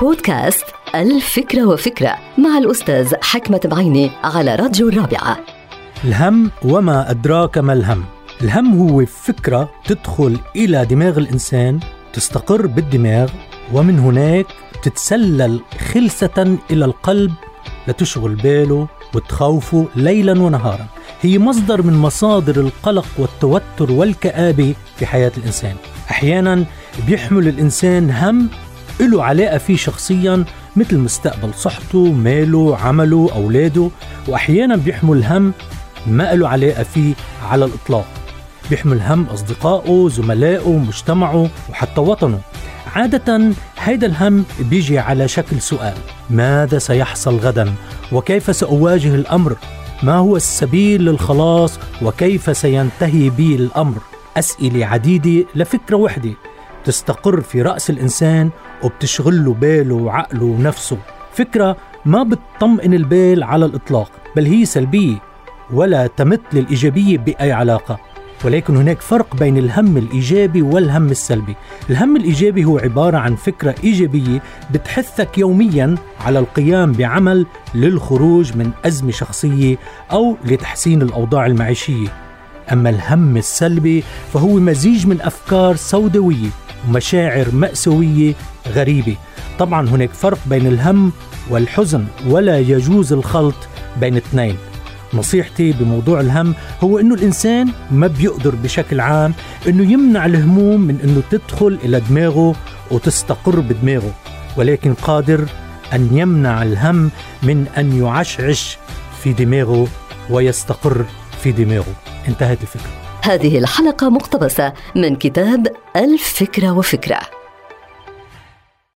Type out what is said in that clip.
بودكاست الفكرة وفكرة مع الأستاذ حكمة بعيني على راديو الرابعة. الهم وما أدراك ما الهم. الهم هو فكرة تدخل إلى دماغ الإنسان تستقر بالدماغ ومن هناك تتسلل خلسة إلى القلب لتشغل باله وتخوفه ليلا ونهارا. هي مصدر من مصادر القلق والتوتر والكآبة في حياة الإنسان. أحيانا بيحمل الإنسان هم له علاقة فيه شخصيا مثل مستقبل صحته ماله عمله أولاده وأحيانا بيحمل هم ما له علاقة فيه على الإطلاق. بيحمل هم أصدقائه زملائه مجتمعه وحتى وطنه. عادة هيدا الهم بيجي على شكل سؤال. ماذا سيحصل غدا؟ وكيف سأواجه الأمر؟ ما هو السبيل للخلاص؟ وكيف سينتهي بي الأمر؟ أسئلة عديدة لفكرة وحدة تستقر في رأس الإنسان وبتشغل له باله وعقله ونفسه. فكرة ما بتطمئن البال على الإطلاق بل هي سلبية ولا تمت للإيجابية بأي علاقة. ولكن هناك فرق بين الهم الإيجابي والهم السلبي. الهم الإيجابي هو عبارة عن فكرة إيجابية بتحثك يوميا على القيام بعمل للخروج من أزمة شخصية أو لتحسين الأوضاع المعيشية. أما الهم السلبي فهو مزيج من أفكار سوداوية ومشاعر مأساوية غريبة. طبعا هناك فرق بين الهم والحزن ولا يجوز الخلط بين اثنين. نصيحتي بموضوع الهم هو إنه الإنسان ما بيقدر بشكل عام إنه يمنع الهموم من إنه تدخل إلى دماغه وتستقر بدماغه ولكن قادر أن يمنع الهم من أن يعشعش في دماغه ويستقر في دماغه. انتهت الفكرة. هذه الحلقة مقتبسة من كتاب الفكرة وفكرة.